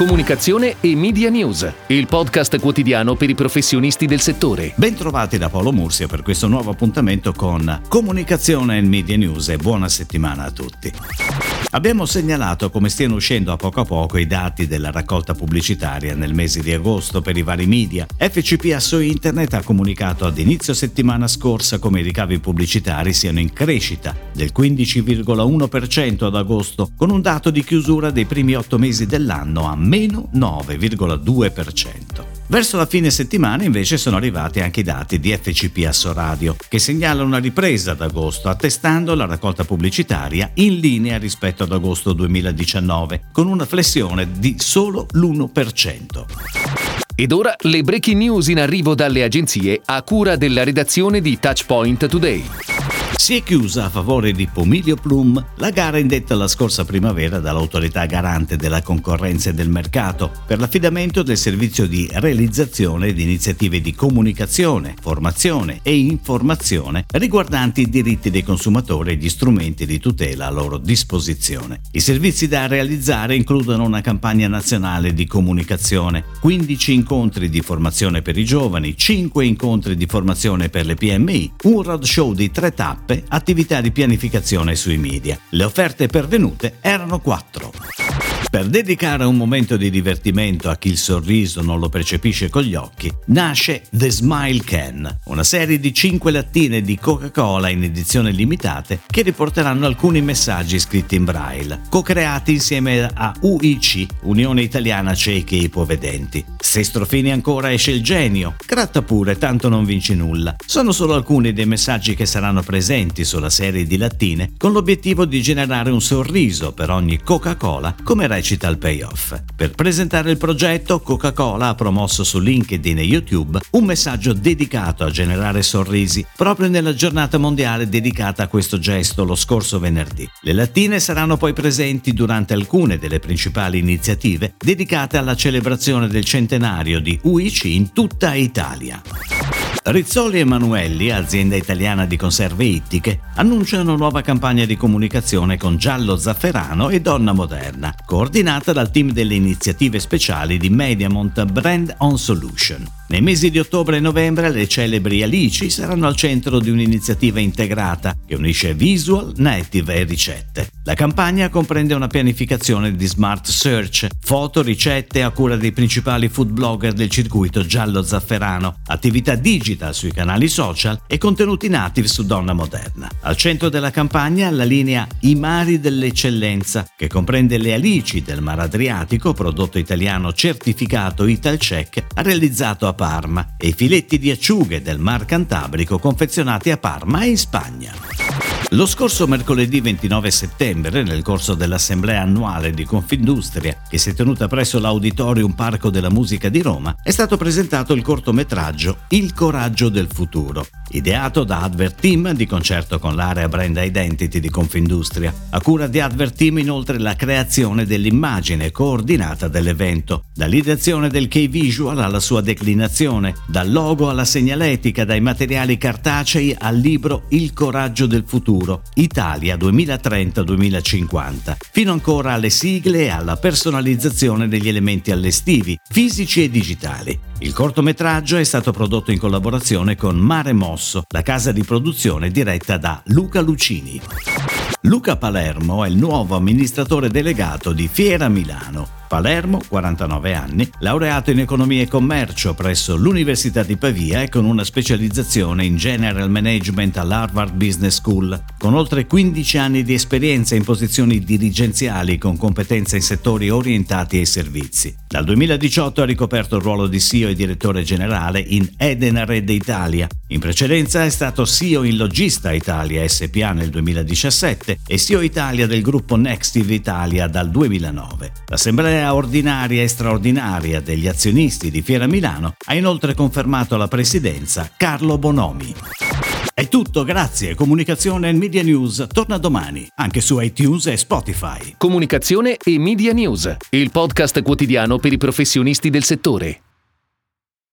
Comunicazione e Media News, il podcast quotidiano per i professionisti del settore. Bentrovati da Paolo Mursia per questo nuovo appuntamento con Comunicazione e Media News e buona settimana a tutti. Abbiamo segnalato come stiano uscendo a poco a poco i dati della raccolta pubblicitaria nel mese di agosto per i vari media. FCPA su Internet ha comunicato ad inizio settimana scorsa come i ricavi pubblicitari siano in crescita del 15,1% ad agosto, con un dato di chiusura dei primi otto mesi dell'anno a meno 9,2%. Verso la fine settimana invece sono arrivati anche i dati di FCP Asso Radio, che segnalano una ripresa ad agosto, attestando la raccolta pubblicitaria in linea rispetto ad agosto 2019, con una flessione di solo l'1%. Ed ora le breaking news in arrivo dalle agenzie a cura della redazione di Touchpoint Today. Si è chiusa a favore di Pomilio Plum la gara indetta la scorsa primavera dall'autorità garante della concorrenza e del mercato per l'affidamento del servizio di realizzazione di iniziative di comunicazione, formazione e informazione riguardanti i diritti dei consumatori e gli strumenti di tutela a loro disposizione. I servizi da realizzare includono una campagna nazionale di comunicazione, 15 incontri di formazione per i giovani, 5 incontri di formazione per le PMI, un roadshow di tre tappe tappe attività di pianificazione sui media. Le offerte pervenute erano quattro. Per dedicare un momento di divertimento a chi il sorriso non lo percepisce con gli occhi, nasce The Smile Can, una serie di 5 lattine di Coca-Cola in edizione limitate che riporteranno alcuni messaggi scritti in braille, co-creati insieme a UIC, Unione Italiana Ciechi e Ipovedenti. Se strofini ancora esce il genio, gratta pure, tanto non vinci nulla. Sono solo alcuni dei messaggi che saranno presenti sulla serie di lattine con l'obiettivo di generare un sorriso per ogni Coca-Cola come recita il payoff. Per presentare il progetto, Coca-Cola ha promosso su LinkedIn e YouTube un messaggio dedicato a generare sorrisi proprio nella giornata mondiale dedicata a questo gesto lo scorso venerdì. Le lattine saranno poi presenti durante alcune delle principali iniziative dedicate alla celebrazione del centenario di UIC in tutta Italia. Rizzoli Emanuelli, azienda italiana di conserve ittiche, annuncia una nuova campagna di comunicazione con Giallo Zafferano e Donna Moderna, coordinata dal team delle iniziative speciali di Mediamont Brand On Solution. Nei mesi di ottobre e novembre le celebri Alici saranno al centro di un'iniziativa integrata che unisce visual, native e ricette. La campagna comprende una pianificazione di smart search, foto, ricette a cura dei principali food blogger del circuito giallo zafferano, attività digital sui canali social e contenuti native su Donna Moderna. Al centro della campagna la linea I mari dell'eccellenza, che comprende le alici del Mar Adriatico, prodotto italiano certificato Italcheck, realizzato a Parma, e filetti di acciughe del Mar Cantabrico confezionati a Parma e in Spagna. Lo scorso mercoledì 29 settembre, nel corso dell'assemblea annuale di Confindustria, che si è tenuta presso l'Auditorium Parco della Musica di Roma, è stato presentato il cortometraggio Il coraggio del futuro, ideato da Advert Team di concerto con l'area Brand Identity di Confindustria. A cura di Advert Team inoltre la creazione dell'immagine coordinata dell'evento, dall'ideazione del key visual alla sua declinazione, dal logo alla segnaletica, dai materiali cartacei al libro Il coraggio del futuro, Italia 2030-2050, fino ancora alle sigle e alla personalizzazione degli elementi allestivi, fisici e digitali. Il cortometraggio è stato prodotto in collaborazione con Mare Mosso, la casa di produzione diretta da Luca Lucini. Luca Palermo è il nuovo amministratore delegato di Fiera Milano Palermo, 49 anni, laureato in economia e commercio presso l'Università di Pavia e con una specializzazione in General Management all'Harvard Business School, con oltre 15 anni di esperienza in posizioni dirigenziali con competenze in settori orientati ai servizi. Dal 2018 ha ricoperto il ruolo di CEO e direttore generale in Eden Red Italia. In precedenza è stato CEO in Logista Italia SPA nel 2017 e CEO Italia del gruppo Nextive Italia dal 2009. L'assemblea L'assemblea ordinaria e straordinaria degli azionisti di Fiera Milano ha inoltre confermato la presidenza Carlo Bonomi. È tutto, grazie. Comunicazione e Media News torna domani, anche su iTunes e Spotify. Comunicazione e Media News, il podcast quotidiano per i professionisti del settore.